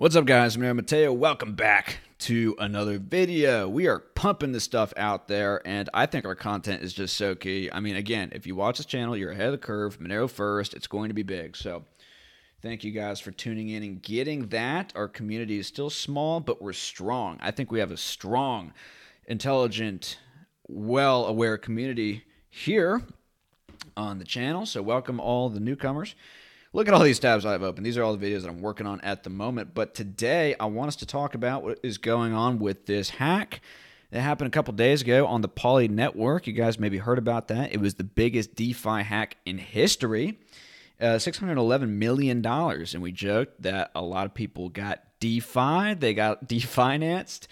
What's up, guys? I'm Matteo. Welcome back to another video. We are pumping this stuff out there, and I think our content is just so key. I mean, again, if you watch this channel, you're ahead of the curve. Monero first, it's going to be big. So, thank you guys for tuning in and getting that. Our community is still small, but we're strong. I think we have a strong, intelligent, well aware community here on the channel. So, welcome all the newcomers. Look at all these tabs I have opened. These are all the videos that I'm working on at the moment. But today, I want us to talk about what is going on with this hack that happened a couple days ago on the Poly Network. You guys maybe heard about that. It was the biggest DeFi hack in history. Uh, $611 million. And we joked that a lot of people got DeFi, they got definanced.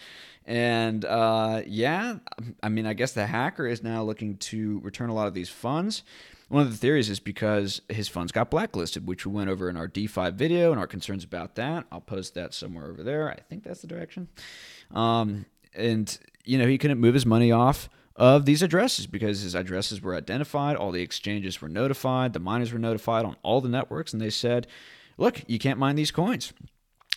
And uh, yeah, I mean, I guess the hacker is now looking to return a lot of these funds. One of the theories is because his funds got blacklisted, which we went over in our DeFi video and our concerns about that. I'll post that somewhere over there. I think that's the direction. Um, and, you know, he couldn't move his money off of these addresses because his addresses were identified, all the exchanges were notified, the miners were notified on all the networks, and they said, look, you can't mine these coins.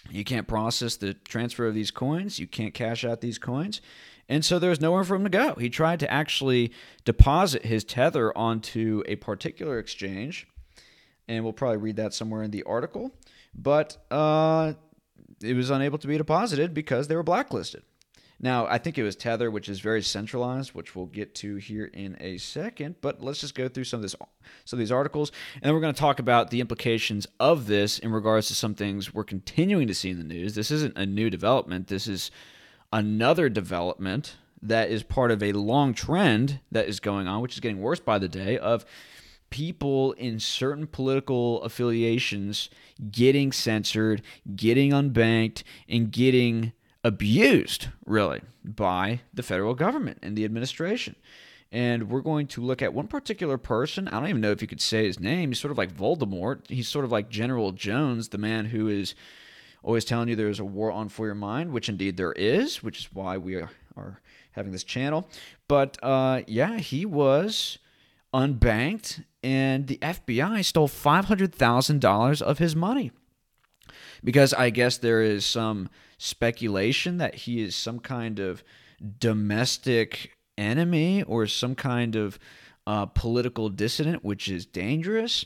You can't process the transfer of these coins. You can't cash out these coins. And so there was nowhere for him to go. He tried to actually deposit his tether onto a particular exchange, and we'll probably read that somewhere in the article. But uh, it was unable to be deposited because they were blacklisted. Now, I think it was Tether, which is very centralized, which we'll get to here in a second. But let's just go through some of this, some of these articles, and then we're going to talk about the implications of this in regards to some things we're continuing to see in the news. This isn't a new development. This is another development that is part of a long trend that is going on, which is getting worse by the day, of people in certain political affiliations getting censored, getting unbanked, and getting abused, really, by the federal government and the administration. And we're going to look at one particular person. I don't even know if you could say his name. He's sort of like Voldemort. He's sort of like General Jones, the man who is always telling you there's a war on for your mind, which indeed there is, which is why we are, having this channel. But uh, yeah, he was unbanked, and the FBI stole $500,000 of his money. Because I guess there is some speculation that he is some kind of domestic enemy or some kind of uh, political dissident, which is dangerous.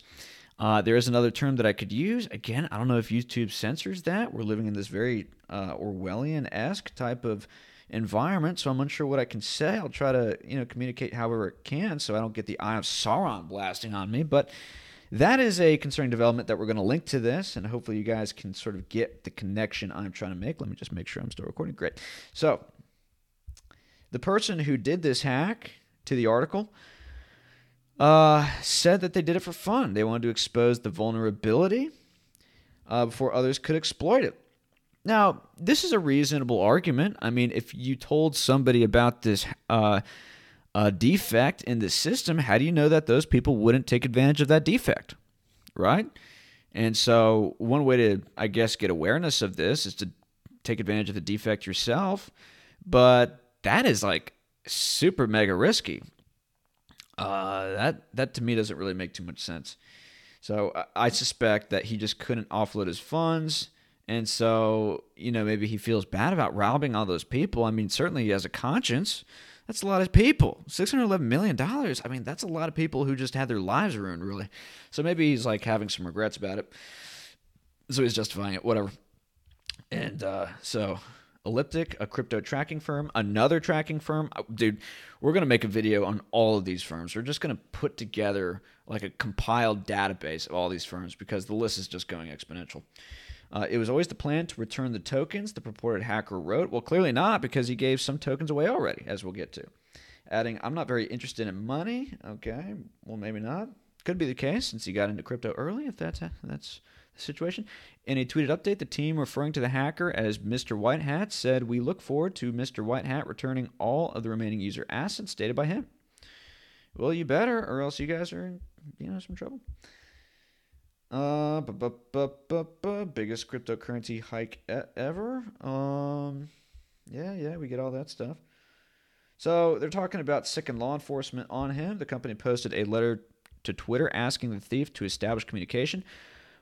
Uh, there is another term that I could use. Again, I don't know if YouTube censors that. We're living in this very uh, Orwellian esque type of environment, so I'm unsure what I can say. I'll try to you know communicate however it can, so I don't get the eye of Sauron blasting on me. But that is a concerning development that we're going to link to this, and hopefully you guys can sort of get the connection I'm trying to make. Let me just make sure I'm still recording. Great. So the person who did this hack to the article uh, said that they did it for fun. They wanted to expose the vulnerability uh, before others could exploit it. Now, this is a reasonable argument. I mean, if you told somebody about this uh, uh, defect in the system, how do you know that those people wouldn't take advantage of that defect? Right? And so, one way to, I guess, get awareness of this is to take advantage of the defect yourself. But that is like super mega risky. Uh, that that to me doesn't really make too much sense. So I suspect that he just couldn't offload his funds, and so you know maybe he feels bad about robbing all those people. I mean, certainly he has a conscience. That's a lot of people. Six hundred eleven million dollars. I mean, that's a lot of people who just had their lives ruined, really. So maybe he's like having some regrets about it. So he's justifying it, whatever. And uh, so Elliptic, a crypto tracking firm, another tracking firm. Uh, dude, we're going to make a video on all of these firms. We're just going to put together like a compiled database of all these firms because the list is just going exponential. Uh, it was always the plan to return the tokens the purported hacker wrote. Well, clearly not because he gave some tokens away already, as we'll get to. Adding, I'm not very interested in money. Okay, well, maybe not. Could be the case since he got into crypto early, if that's, that's the situation. In a tweeted update, the team, referring to the hacker as Mr. White Hat, said, We look forward to Mr. White Hat returning all of the remaining user assets stated by him. Well, you better, or else you guys are in you know, some trouble. Uh, bu- bu- bu- biggest cryptocurrency hike e- ever. Um, yeah, yeah, we get all that stuff. So they're talking about sic law enforcement on him. The company posted a letter to Twitter asking the thief to establish communication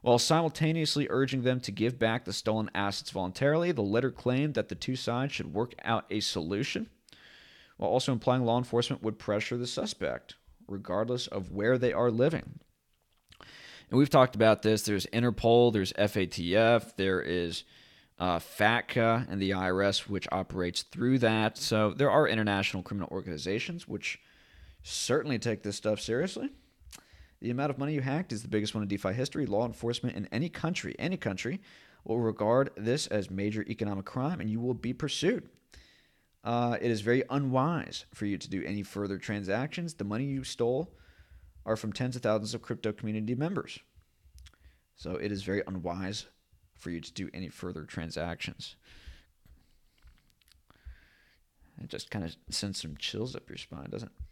While simultaneously urging them to give back the stolen assets voluntarily, the letter claimed that the two sides should work out a solution, while also implying law enforcement would pressure the suspect, regardless of where they are living. And we've talked about this. There's Interpol, there's FATF, there is uh, FATCA and the IRS, which operates through that. So there are international criminal organizations which certainly take this stuff seriously. The amount of money you hacked is the biggest one in DeFi history. Law enforcement in any country, any country, will regard this as major economic crime and you will be pursued. Uh, it is very unwise for you to do any further transactions. The money you stole are from tens of thousands of crypto community members. So it is very unwise for you to do any further transactions. It just kind of sends some chills up your spine, doesn't it?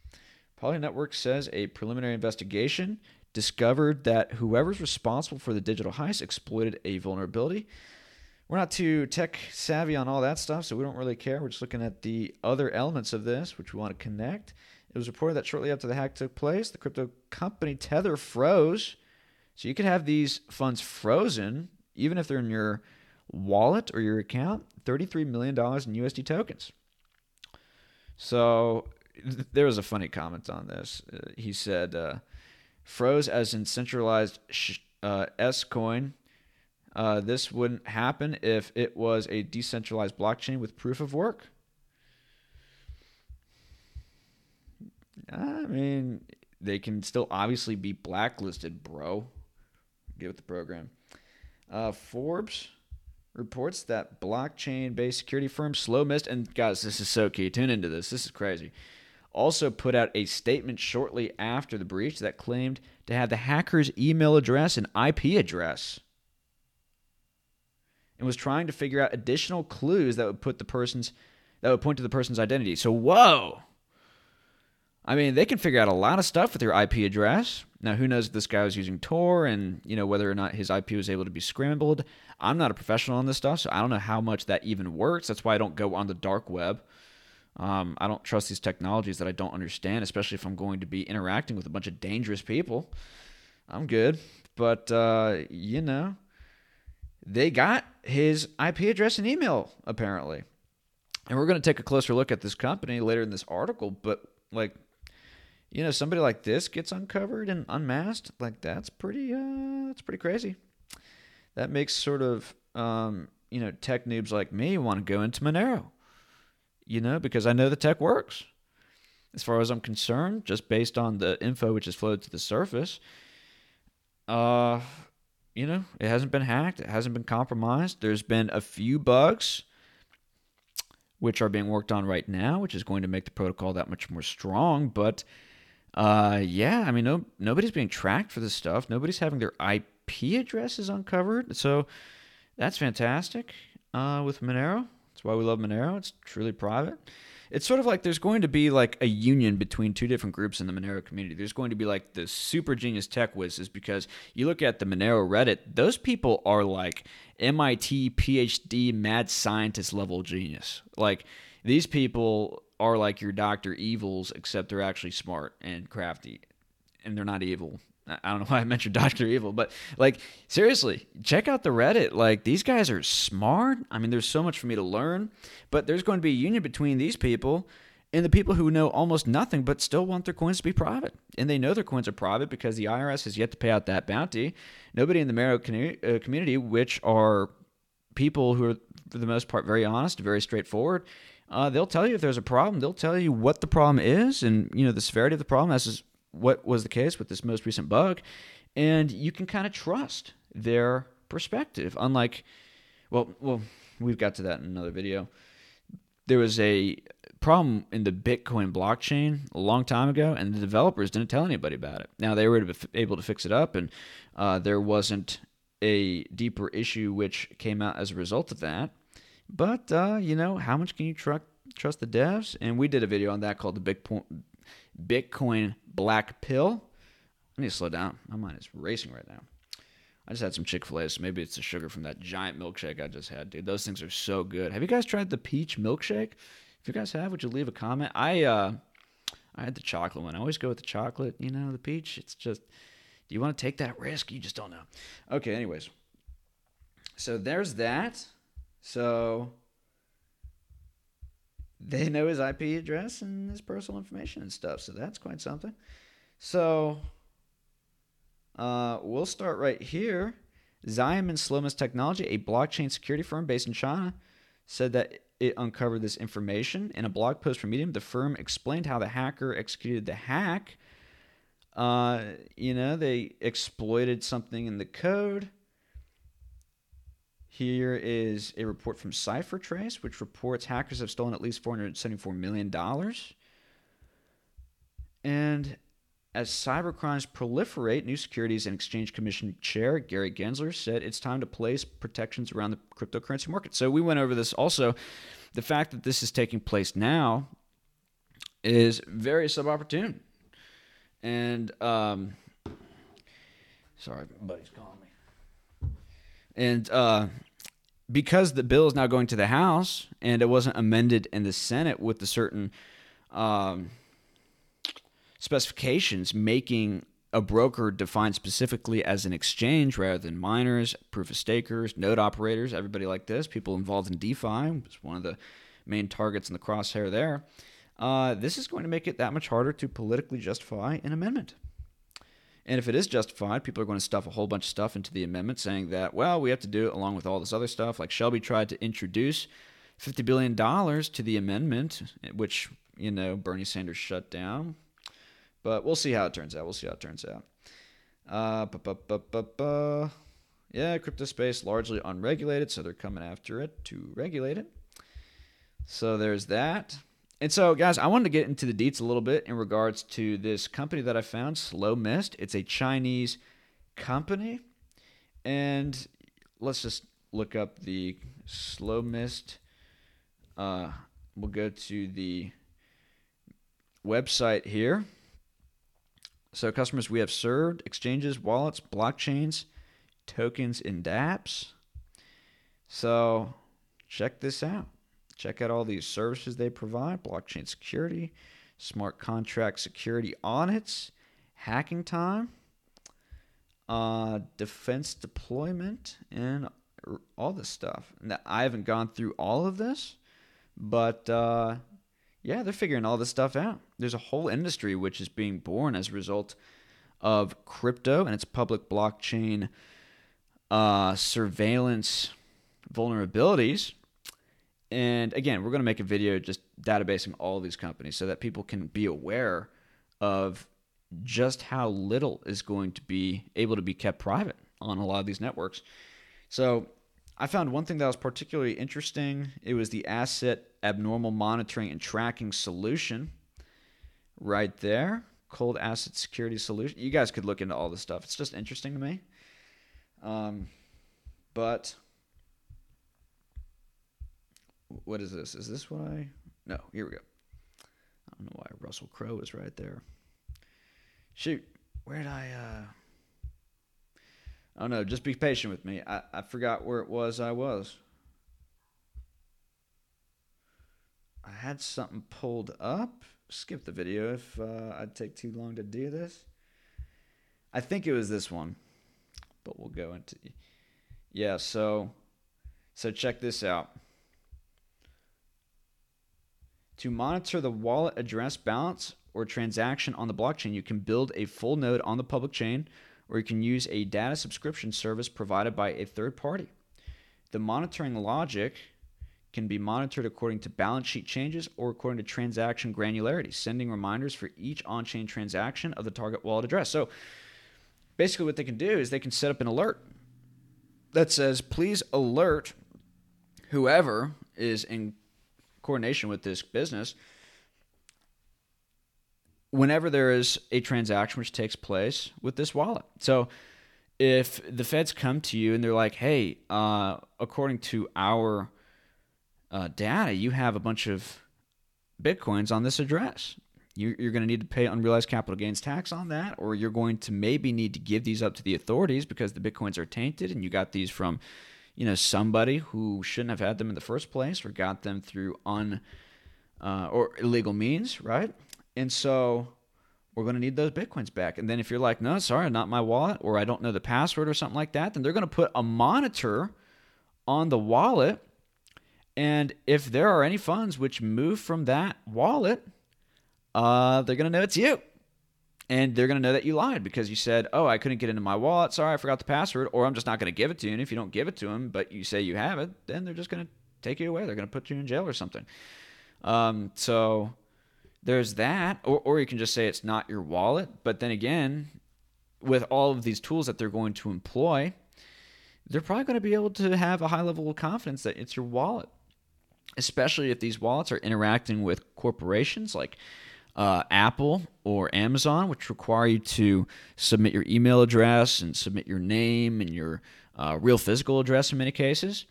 Poly Network says a preliminary investigation discovered that whoever's responsible for the digital heist exploited a vulnerability. We're not too tech savvy on all that stuff, so we don't really care. We're just looking at the other elements of this, which we want to connect. It was reported that shortly after the hack took place, the crypto company Tether froze. So you could have these funds frozen, even if they're in your wallet or your account, $33 million in USD tokens. So there was a funny comment on this. Uh, he said, uh, froze as in centralized sh- uh, S coin. Uh, this wouldn't happen if it was a decentralized blockchain with proof of work. I mean, they can still obviously be blacklisted, bro. Get with the program. Uh, Forbes reports that blockchain based security firm SlowMist, and guys, this is so key. Tune into this. This is crazy also put out a statement shortly after the breach that claimed to have the hacker's email address and IP address and was trying to figure out additional clues that would put the person's that would point to the person's identity. So whoa. I mean, they can figure out a lot of stuff with your IP address. Now, who knows if this guy was using Tor and, you know, whether or not his IP was able to be scrambled. I'm not a professional on this stuff, so I don't know how much that even works. That's why I don't go on the dark web. Um, I don't trust these technologies that I don't understand, especially if I'm going to be interacting with a bunch of dangerous people. I'm good. But, uh, you know, they got his IP address and email, apparently. And we're going to take a closer look at this company later in this article. But, like, you know, somebody like this gets uncovered and unmasked, like, that's pretty, uh, that's pretty crazy. That makes sort of, um, you know, tech noobs like me want to go into Monero you know, because I know the tech works. As far as I'm concerned, just based on the info which has flowed to the surface, uh, you know, it hasn't been hacked, it hasn't been compromised. There's been a few bugs which are being worked on right now, which is going to make the protocol that much more strong. But uh, yeah, I mean, no, nobody's being tracked for this stuff. Nobody's having their IP addresses uncovered. So that's fantastic uh, with Monero. That's why we love Monero. It's truly private. It's sort of like there's going to be like a union between two different groups in the Monero community. There's going to be like the super genius tech whizzes because you look at the Monero Reddit, those people are like MIT PhD mad scientist level genius. Like these people are like your Dr. Evils, except they're actually smart and crafty and they're not evil. I don't know why I mentioned Doctor Evil, but like seriously, check out the Reddit. Like these guys are smart. I mean, there's so much for me to learn, but there's going to be a union between these people and the people who know almost nothing but still want their coins to be private. And they know their coins are private because the IRS has yet to pay out that bounty. Nobody in the Monero uh, community, which are people who are for the most part very honest, very straightforward, uh, they'll tell you if there's a problem. They'll tell you what the problem is and you know the severity of the problem as what was the case with this most recent bug, and you can kind of trust their perspective. Unlike, well, well, we've got to that in another video. There was a problem in the Bitcoin blockchain a long time ago, and the developers didn't tell anybody about it. Now they were able to fix it up, and uh, there wasn't a deeper issue which came out as a result of that. But uh, you know, how much can you tr- trust the devs? And we did a video on that called the Bitcoin Bitcoin black pill. I need to slow down. My mind is racing right now. I just had some Chick fil A, so maybe it's the sugar from that giant milkshake I just had, dude. Those things are so good. Have you guys tried the peach milkshake? If you guys have, would you leave a comment? I uh I had the chocolate one. I always go with the chocolate, you know, the peach. It's just Do you want to take that risk? You just don't know. Okay, anyways. So there's that. So they know his IP address and his personal information and stuff. So that's quite something. So uh, we'll start right here. Xiamen SlowMist Technology, a blockchain security firm based in China, said that it uncovered this information. In a blog post from Medium, the firm explained how the hacker executed the hack. Uh, you know, they exploited something in the code. Here is a report from CipherTrace, which reports hackers have stolen at least $474 million. And as cybercrimes proliferate, New Securities and Exchange Commission Chair Gary Gensler said it's time to place protections around the cryptocurrency market. So we went over this also. The fact that this is taking place now is very subopportune. And um, sorry, buddy's calling me. And uh, because the bill is now going to the House and it wasn't amended in the Senate with the certain um, specifications making a broker defined specifically as an exchange rather than miners, proof of stakers, node operators, everybody like this, people involved in DeFi, is one of the main targets in the crosshair there. Uh, this is going to make it that much harder to politically justify an amendment. And if it is justified, people are going to stuff a whole bunch of stuff into the amendment saying that, well, we have to do it along with all this other stuff. Like Shelby tried to introduce $50 billion to the amendment, which, you know, Bernie Sanders shut down. But we'll see how it turns out. We'll see how it turns out. Uh, yeah, crypto space largely unregulated, so they're coming after it to regulate it. So there's that. And so, guys, I wanted to get into the deets a little bit in regards to this company that I found, SlowMist. It's a Chinese company. And let's just look up the SlowMist. Uh, we'll go to the website here. So, customers we have served, exchanges, wallets, blockchains, tokens, and dApps. So, check this out. Check out all these services they provide blockchain security, smart contract security audits, hacking time, uh, defense deployment, and all this stuff. Now, I haven't gone through all of this, but uh, yeah, they're figuring all this stuff out. There's a whole industry which is being born as a result of crypto and its public blockchain uh, surveillance vulnerabilities. And again, we're going to make a video just databasing all these companies so that people can be aware of just how little is going to be able to be kept private on a lot of these networks. So I found one thing that was particularly interesting. It was the asset abnormal monitoring and tracking solution right there. Cold asset security solution. You guys could look into all this stuff. It's just interesting to me. Um, but what is this? Is this what I? No, here we go. I don't know why Russell Crowe is right there. Shoot, where did I? uh Oh no, just be patient with me. I, I forgot where it was I was. I had something pulled up. Skip the video if uh, I'd take too long to do this. I think it was this one, but we'll go into. Yeah, so so check this out. To monitor the wallet address balance or transaction on the blockchain, you can build a full node on the public chain or you can use a data subscription service provided by a third party. The monitoring logic can be monitored according to balance sheet changes or according to transaction granularity, sending reminders for each on chain transaction of the target wallet address. So basically, what they can do is they can set up an alert that says, please alert whoever is in coordination with this business whenever there is a transaction which takes place with this wallet. So if the feds come to you and they're like, hey, uh, according to our uh, data, you have a bunch of bitcoins on this address. You, you're going to need to pay unrealized capital gains tax on that, or you're going to maybe need to give these up to the authorities because the bitcoins are tainted and you got these from, you know, somebody who shouldn't have had them in the first place or got them through un uh, or illegal means, right? And so we're going to need those bitcoins back. And then if you're like, no, sorry, not my wallet, or I don't know the password or something like that, then they're going to put a monitor on the wallet. And if there are any funds which move from that wallet, uh, they're going to know it's you. And they're going to know that you lied because you said, oh, I couldn't get into my wallet. Sorry, I forgot the password. Or I'm just not going to give it to you. And if you don't give it to them, but you say you have it, then they're just going to take you away. They're going to put you in jail or something. Um, so there's that, or, or you can just say it's not your wallet. But then again, with all of these tools that they're going to employ, they're probably going to be able to have a high level of confidence that it's your wallet, especially if these wallets are interacting with corporations like uh, Apple or Amazon, which require you to submit your email address and submit your name and your uh, real physical address in many cases.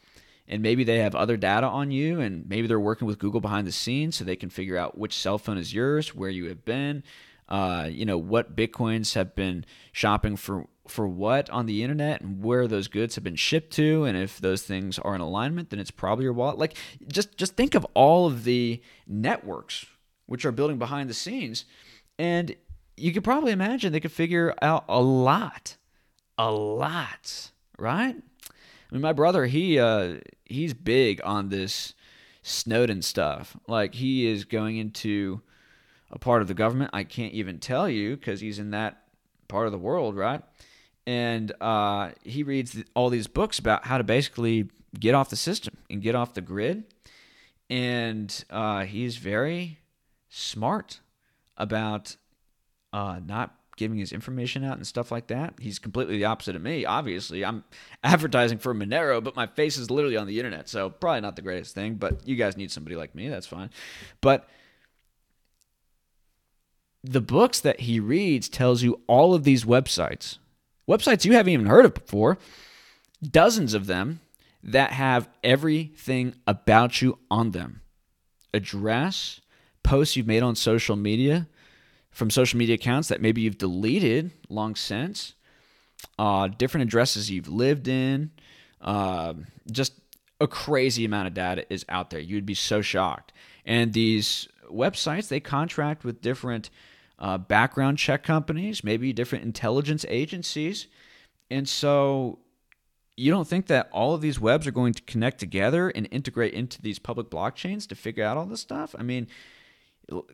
And maybe they have other data on you and maybe they're working with google behind the scenes so they can figure out which cell phone is yours where you have been uh, you know what bitcoins have been shopping for for what on the internet and where those goods have been shipped to. And if those things are in alignment then it's probably your wallet. Like just just think of all of the networks which are building behind the scenes and you could probably imagine they could figure out a lot a lot right I mean, my brother, he uh, he's big on this Snowden stuff. Like he is going into a part of the government I can't even tell you because he's in that part of the world, right? And uh, he reads all these books about how to basically get off the system and get off the grid. And uh, he's very smart about uh, not giving his information out and stuff like that. He's completely the opposite of me. Obviously, I'm advertising for Monero, but my face is literally on the internet, so probably not the greatest thing. But you guys need somebody like me. That's fine. But the books that he reads tells you all of these websites, websites you haven't even heard of before, dozens of them that have everything about you on them address, posts you've made on social media, from social media accounts that maybe you've deleted long since, uh, different addresses you've lived in, uh, just a crazy amount of data is out there. You'd be so shocked. And these websites, they contract with different uh, background check companies, maybe different intelligence agencies. And so you don't think that all of these webs are going to connect together and integrate into these public blockchains to figure out all this stuff? I mean,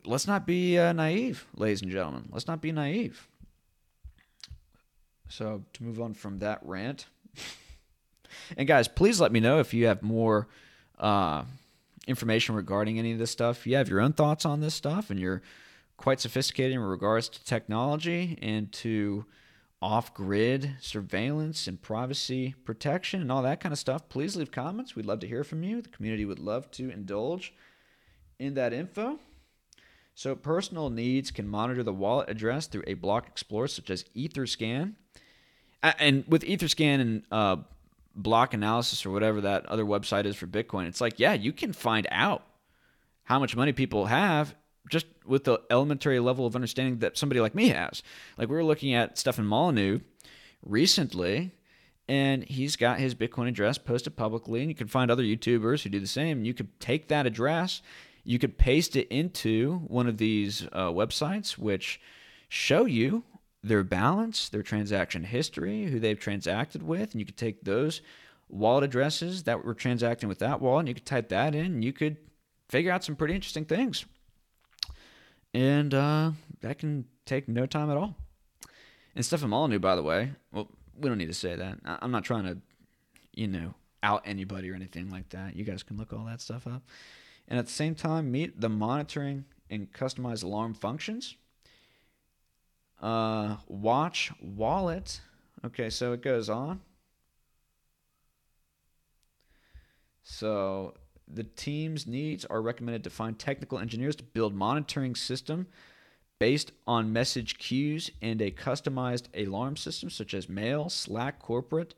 let's not be uh, naive, ladies and gentlemen. Let's not be naive. So, to move on from that rant, and guys, please let me know if you have more uh, information regarding any of this stuff. You have your own thoughts on this stuff and you're quite sophisticated in regards to technology and to off grid surveillance and privacy protection and all that kind of stuff, please leave comments. We'd love to hear from you. The community would love to indulge in that info. So personal needs can monitor the wallet address through a block explorer such as Etherscan. And with Etherscan and uh, block analysis or whatever that other website is for Bitcoin, it's like, yeah, you can find out how much money people have just with the elementary level of understanding that somebody like me has. Like we were looking at Stefan Molyneux recently, and he's got his Bitcoin address posted publicly, and you can find other YouTubers who do the same. You could take that address you could paste it into one of these uh, websites, which show you their balance, their transaction history, who they've transacted with, and you could take those wallet addresses that were transacting with that wallet, and you could type that in, and you could figure out some pretty interesting things. And uh, that can take no time at all. And Stefan Molyneux, by the way, well, we don't need to say that. I'm not trying to, you know, out anybody or anything like that. You guys can look all that stuff up and at the same time meet the monitoring and customized alarm functions. Uh, watch wallet. Okay, so it goes on. So the team's needs are recommended to find technical engineers to build monitoring system based on message queues and a customized alarm system such as mail, Slack, corporate,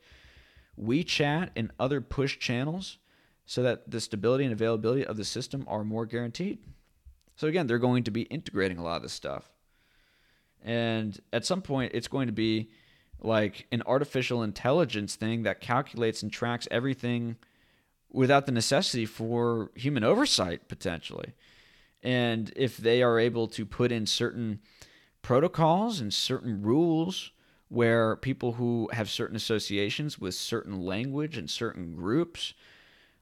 WeChat, and other push channels so that the stability and availability of the system are more guaranteed. So again, they're going to be integrating a lot of this stuff. And at some point it's going to be like an artificial intelligence thing that calculates and tracks everything without the necessity for human oversight potentially. And if they are able to put in certain protocols and certain rules where people who have certain associations with certain language and certain groups,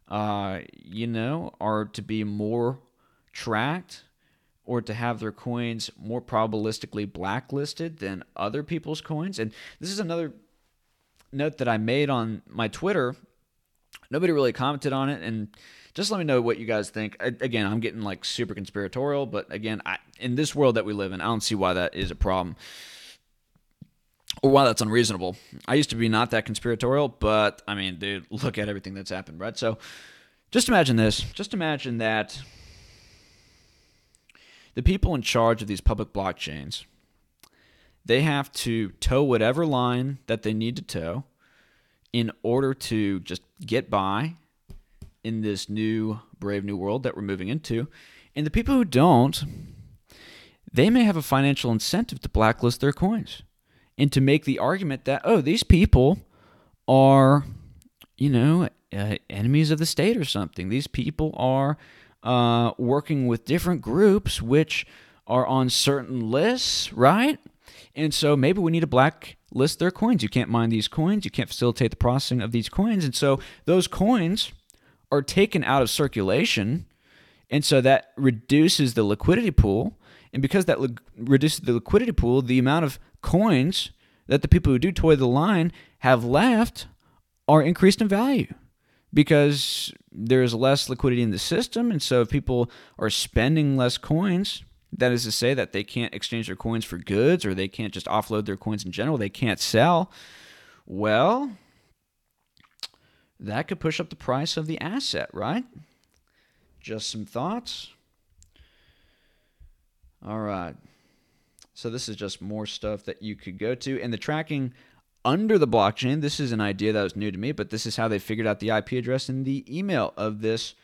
uh, you know, are to be more tracked or to have their coins more probabilistically blacklisted than other people's coins. And this is another note that I made on my Twitter. Nobody really commented on it, and just let me know what you guys think. Again, I'm getting like super conspiratorial, but again, I, in this world that we live in, I don't see why that is a problem why that's unreasonable. I used to be not that conspiratorial, but I mean, dude, look at everything that's happened, right? So just imagine this. Just imagine that the people in charge of these public blockchains they have to toe whatever line that they need to toe in order to just get by in this new brave new world that we're moving into and the people who don't they may have a financial incentive to blacklist their coins and to make the argument that oh these people are you know uh, enemies of the state or something. These people are uh, working with different groups which are on certain lists right? And so maybe we need to blacklist their coins. You can't mine these coins. You can't facilitate the processing of these coins. And so those coins are taken out of circulation. And so that reduces the liquidity pool and because that li- reduces the liquidity pool the amount of coins that the people who do toy the line have left are increased in value because there's less liquidity in the system. And so if people are spending less coins, that is to say that they can't exchange their coins for goods or they can't just offload their coins in general, they can't sell. Well, that could push up the price of the asset, right? Just some thoughts. All right. So this is just more stuff that you could go to. And the tracking under the blockchain, this is an idea that was new to me, but this is how they figured out the IP address and the email of this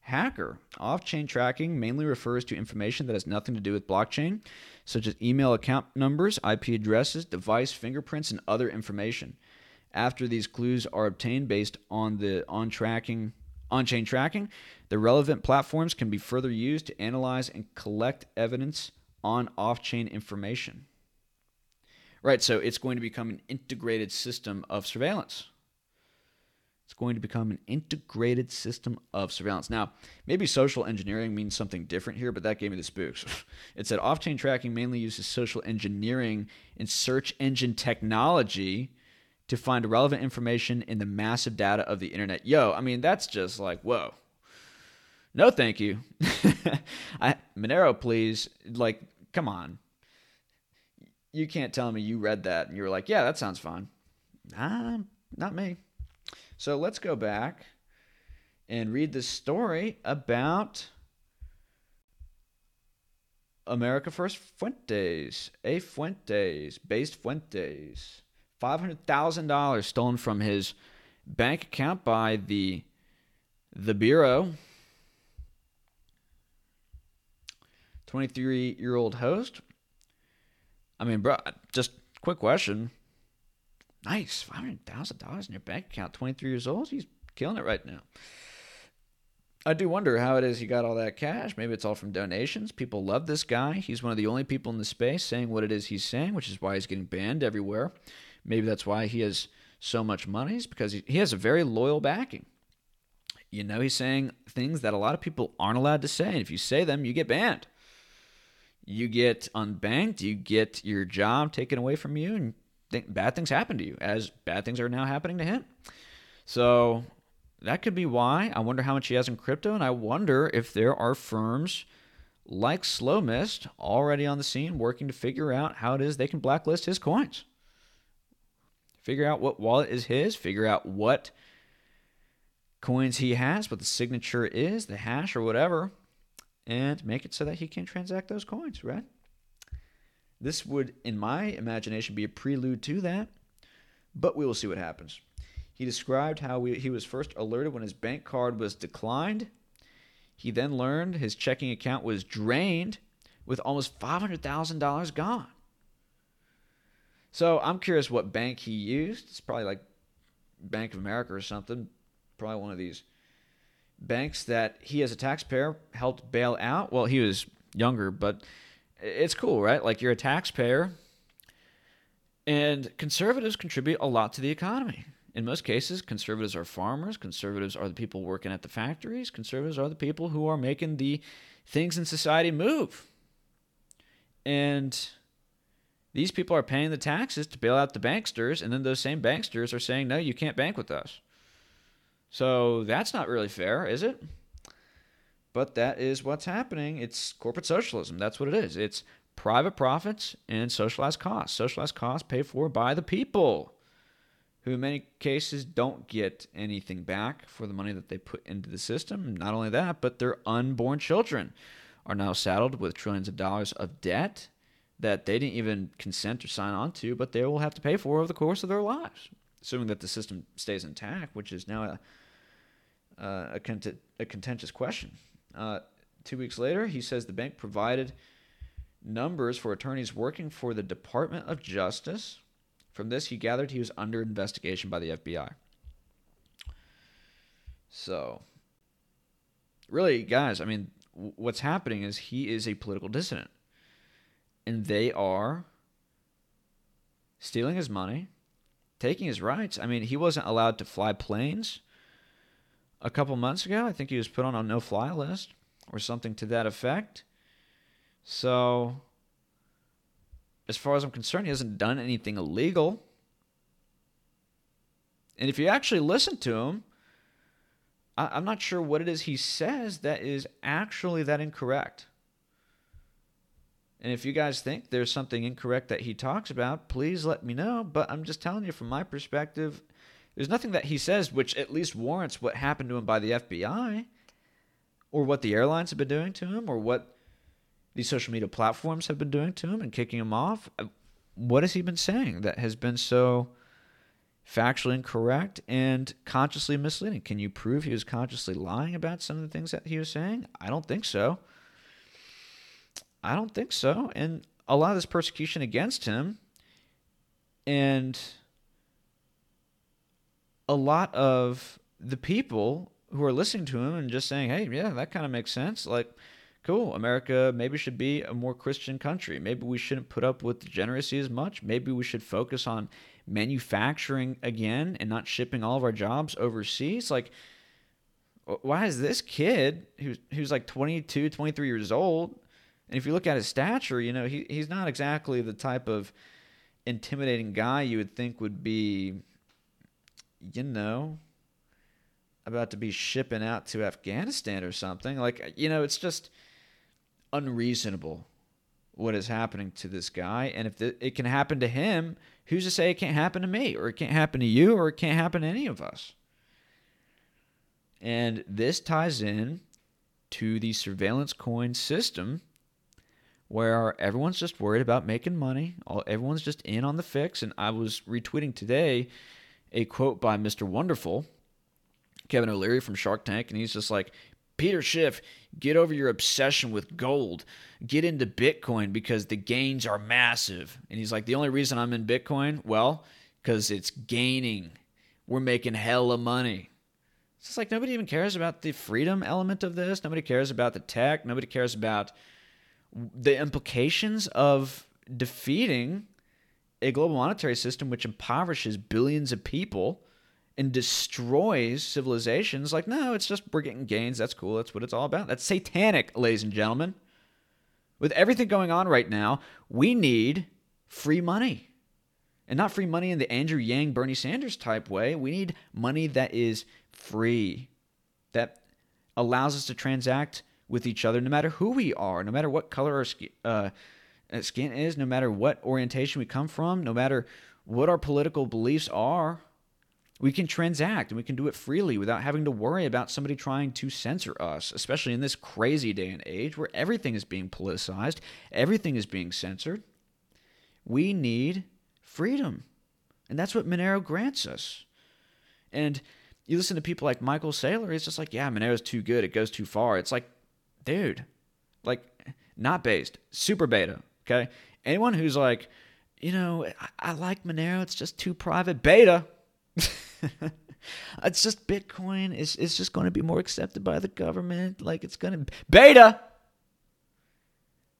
hacker. Off chain tracking mainly refers to information that has nothing to do with blockchain, such as email account numbers, IP addresses, device fingerprints, and other information. After these clues are obtained based on the on tracking on-chain tracking, the relevant platforms can be further used to analyze and collect evidence on off chain information. Right, so it's going to become an integrated system of surveillance. It's going to become an integrated system of surveillance. Now, maybe social engineering means something different here, but that gave me the spooks. it said off chain tracking mainly uses social engineering and search engine technology to find relevant information in the massive data of the internet. Yo, I mean, that's just like, whoa. No, thank you. I, Monero, please. Like, come on. You can't tell me you read that and you were like, yeah, that sounds fine. Nah, not me. So let's go back and read the story about America First Fuentes, A Fuentes, based Fuentes. $500,000 stolen from his bank account by the the bureau 23 year old host. I mean, bro, just quick question. Nice, five hundred thousand dollars in your bank account. Twenty three years old. He's killing it right now. I do wonder how it is he got all that cash. Maybe it's all from donations. People love this guy. He's one of the only people in the space saying what it is he's saying, which is why he's getting banned everywhere. Maybe that's why he has so much money. Is because he, he has a very loyal backing. You know, he's saying things that a lot of people aren't allowed to say. And if you say them, you get banned you get unbanked, you get your job taken away from you, and th- bad things happen to you, as bad things are now happening to him. So that could be why. I wonder how much he has in crypto, and I wonder if there are firms like SlowMist already on the scene working to figure out how it is they can blacklist his coins. Figure out what wallet is his, figure out what coins he has, what the signature is, the hash or whatever, and make it so that he can transact those coins, right? This would, in my imagination, be a prelude to that, but we will see what happens. He described how we, he was first alerted when his bank card was declined. He then learned his checking account was drained with almost $500,000 gone. So I'm curious what bank he used. It's probably like Bank of America or something, probably one of these banks that he as a taxpayer helped bail out. Well, he was younger, but it's cool, right? Like you're a taxpayer, and conservatives contribute a lot to the economy. In most cases, conservatives are farmers, conservatives are the people working at the factories, conservatives are the people who are making the things in society move. And these people are paying the taxes to bail out the banksters, and then those same banksters are saying, no, you can't bank with us. So that's not really fair, is it? But that is what's happening. It's corporate socialism. That's what it is. It's private profits and socialized costs. Socialized costs paid for by the people, who in many cases don't get anything back for the money that they put into the system. Not only that, but their unborn children are now saddled with trillions of dollars of debt that they didn't even consent or sign on to, but they will have to pay for over the course of their lives, assuming that the system stays intact, which is now a, uh, a, cont- a contentious question. Uh, two weeks later, he says the bank provided numbers for attorneys working for the Department of Justice. From this, he gathered he was under investigation by the FBI. So, really, guys, I mean, what's happening is he is a political dissident. And they are stealing his money, taking his rights. I mean, he wasn't allowed to fly planes a couple months ago. I think he was put on a no fly list or something to that effect. So, as far as I'm concerned, he hasn't done anything illegal. And if you actually listen to him, I- am not sure what it is he says that is actually that incorrect. And if you guys think there's something incorrect that he talks about, please let me know. But I'm just telling you from my perspective, there's nothing that he says which at least warrants what happened to him by the FBI or what the airlines have been doing to him or what these social media platforms have been doing to him and kicking him off. Uh, what has he been saying that has been so factually incorrect and consciously misleading? Can you prove he was consciously lying about some of the things that he was saying? I don't think so. I don't think so. And a lot of this persecution against him and a lot of the people who are listening to him and just saying, hey, yeah, that kind of makes sense. Like, cool, America maybe should be a more Christian country. Maybe we shouldn't put up with degeneracy as much. Maybe we should focus on manufacturing again and not shipping all of our jobs overseas. Like, why is this kid who's, who's like 22, 23 years old, and if you look at his stature, you know, he, he's not exactly the type of intimidating guy you would think would be you know, about to be shipping out to Afghanistan or something. Like, you know, it's just unreasonable what is happening to this guy. And if it can happen to him, who's to say it can't happen to me or it can't happen to you or it can't happen to any of us? And this ties in to the surveillance coin system where everyone's just worried about making money. All, everyone's just in on the fix. And I was retweeting today a quote by Mr. Wonderful, Kevin O'Leary from Shark Tank, and he's just like, Peter Schiff, get over your obsession with gold. Get into Bitcoin because the gains are massive. And he's like, the only reason I'm in Bitcoin, well, because it's gaining. We're making hella money. It's just like nobody even cares about the freedom element of this. Nobody cares about the tech. Nobody cares about the implications of defeating a global monetary system which impoverishes billions of people and destroys civilizations. Like, no, it's just we're getting gains. That's cool. That's what it's all about. That's satanic, ladies and gentlemen. With everything going on right now, we need free money. And not free money in the Andrew Yang, Bernie Sanders type way. We need money that is free, that allows us to transact with each other no matter who we are, no matter what color our skin. Uh, skin is, no matter what orientation we come from, no matter what our political beliefs are, we can transact and we can do it freely without having to worry about somebody trying to censor us, especially in this crazy day and age where everything is being politicized, everything is being censored. We need freedom. And that's what Monero grants us. And you listen to people like Michael Saylor, he's just like, yeah, Monero's too good. It goes too far. It's like, dude, like, not based, super beta. Okay. Anyone who's like, you know, I, I like Monero, it's just too private. Beta. it's just Bitcoin. It's, it's just going to be more accepted by the government. Like it's going to beta.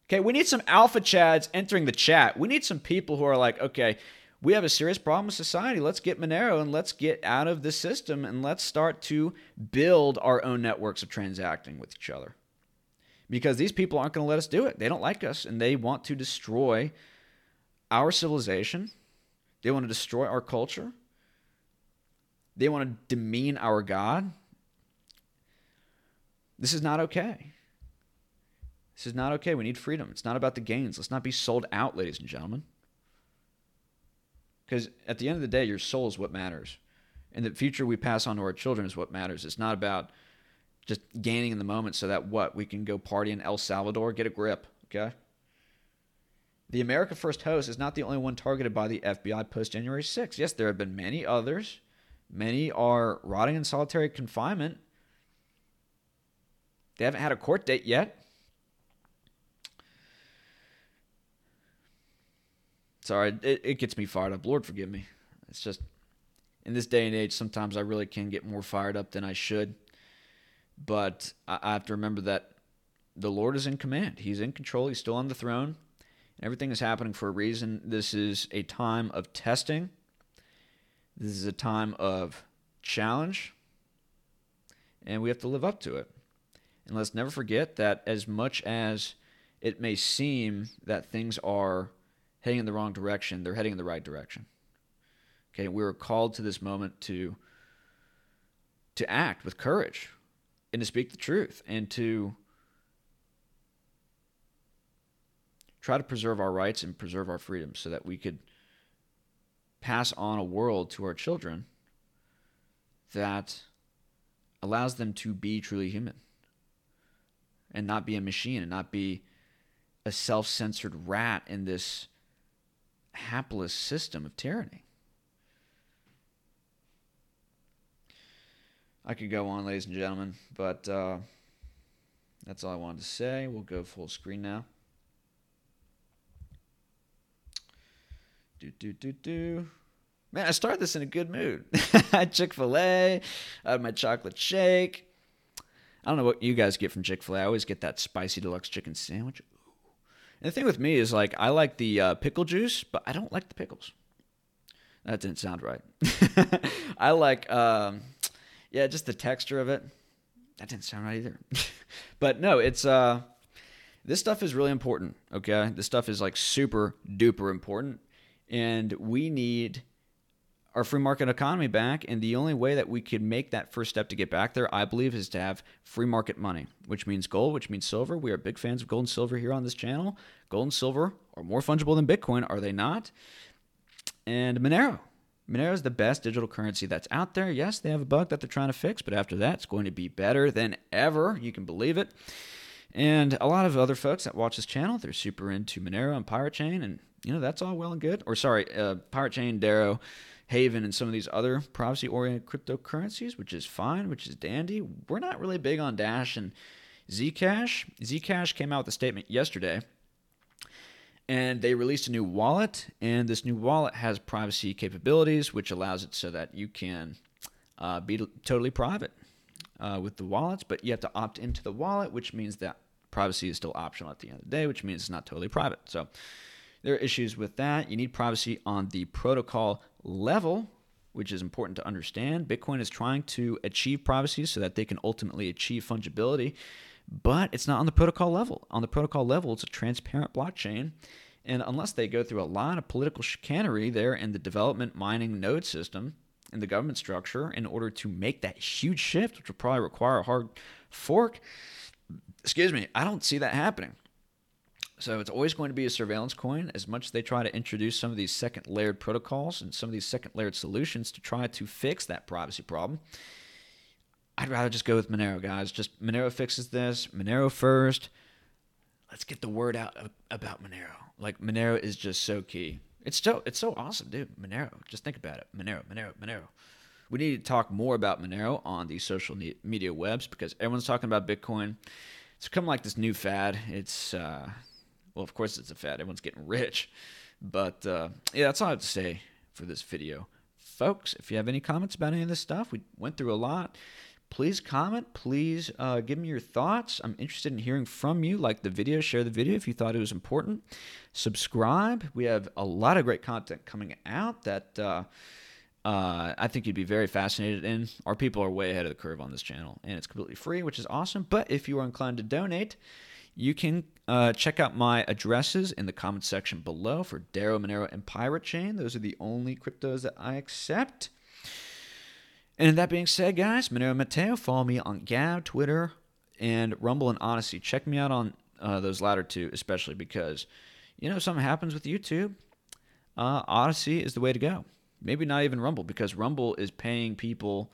Okay, we need some alpha chads entering the chat. We need some people who are like, okay, we have a serious problem with society. Let's get Monero and let's get out of the system and let's start to build our own networks of transacting with each other. Because these people aren't going to let us do it. They don't like us and they want to destroy our civilization. They want to destroy our culture. They want to demean our God. This is not okay. This is not okay. We need freedom. It's not about the gains. Let's not be sold out, ladies and gentlemen. Because at the end of the day, your soul is what matters. And the future we pass on to our children is what matters. It's not about just gaining in the moment so that what? We can go party in El Salvador, get a grip, okay? The America First host is not the only one targeted by the FBI post January 6th. Yes, there have been many others. Many are rotting in solitary confinement. They haven't had a court date yet. Sorry, it, it gets me fired up. Lord, forgive me. It's just in this day and age, sometimes I really can get more fired up than I should. But I, have to remember that the Lord is in command. He's in control. He's still on the throne. Everything is happening for a reason. This is a time of testing. This is a time of challenge. And we have to live up to it. And let's never forget that as much as it may seem that things are heading in the wrong direction, they're heading in the right direction. Okay, we were called to this moment to to act with courage and to speak the truth and to try to preserve our rights and preserve our freedoms so that we could pass on a world to our children that allows them to be truly human and not be a machine and not be a self-censored rat in this hapless system of tyranny. I could go on, ladies and gentlemen, but uh, that's all I wanted to say. We'll go full screen now. Do, do, do, do. Man, I started this in a good mood. Chick fil A, I had my chocolate shake. I don't know what you guys get from Chick fil A. I always get that spicy deluxe chicken sandwich. And the thing with me is like I like the uh, pickle juice, but I don't like the pickles. That didn't sound right. I like, um, yeah, just the texture of it. That didn't sound right either. but no, it's uh, this stuff is really important. Okay, this stuff is like super duper important, and we need our free market economy back. And the only way that we could make that first step to get back there, I believe, is to have free market money, which means gold, which means silver. We are big fans of gold and silver here on this channel. Gold and silver are more fungible than Bitcoin, are they not? And Monero. Monero is the best digital currency that's out there. Yes, they have a bug that they're trying to fix, but after that, it's going to be better than ever. You can believe it. And a lot of other folks that watch this channel, they're super into Monero and Pirate Chain, and you know that's all well and good. Or sorry, uh, Pirate Chain, Zano, Haven and some of these other privacy oriented cryptocurrencies, which is fine, which is dandy. We're not really big on Dash and Zcash. Zcash came out with a statement yesterday and they released a new wallet and this new wallet has privacy capabilities which allows it so that you can uh, be totally private uh, with the wallets but you have to opt into the wallet which means that privacy is still optional at the end of the day which means it's not totally private so there are issues with that. You need privacy on the protocol level, which is important to understand. Bitcoin is trying to achieve privacy so that they can ultimately achieve fungibility, but it's not on the protocol level. On the protocol level, it's a transparent blockchain. And unless they go through a lot of political chicanery there in the development mining node system in the government structure in order to make that huge shift, which will probably require a hard fork, excuse me, I don't see that happening. So it's always going to be a surveillance coin as much as they try to introduce some of these second layered protocols and some of these second layered solutions to try to fix that privacy problem. I'd rather just go with Monero, guys. Just Monero fixes this. Monero first. Let's get the word out about Monero. Like Monero is just so key. It's so it's so awesome, dude. Monero. Just think about it. Monero, Monero, Monero. We need to talk more about Monero on the social media webs because everyone's talking about Bitcoin. It's become like this new fad. It's uh, well, of course it's a fad. Everyone's getting rich. But uh, yeah, that's all I have to say for this video. Folks, if you have any comments about any of this stuff, we went through a lot. Please comment. Please uh, give me your thoughts. I'm interested in hearing from you. Like the video, share the video if you thought it was important. Subscribe. We have a lot of great content coming out that uh, uh, I think you'd be very fascinated in. Our people are way ahead of the curve on this channel, and it's completely free, which is awesome. But if you are inclined to donate, you can uh, check out my addresses in the comment section below for Zano, Monero, and Pirate Chain. Those are the only cryptos that I accept. And that being said, guys, Monero Matteo, follow me on Gab, Twitter, and Rumble and Odysee. Check me out on uh, those latter two, especially because, you know, if something happens with YouTube, uh, Odysee is the way to go. Maybe not even Rumble, because Rumble is paying people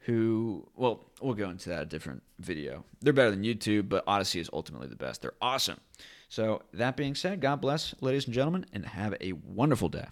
who, well, we'll go into that a different video. They're better than YouTube, but Odysee is ultimately the best. They're awesome. So, that being said, God bless, ladies and gentlemen, and have a wonderful day.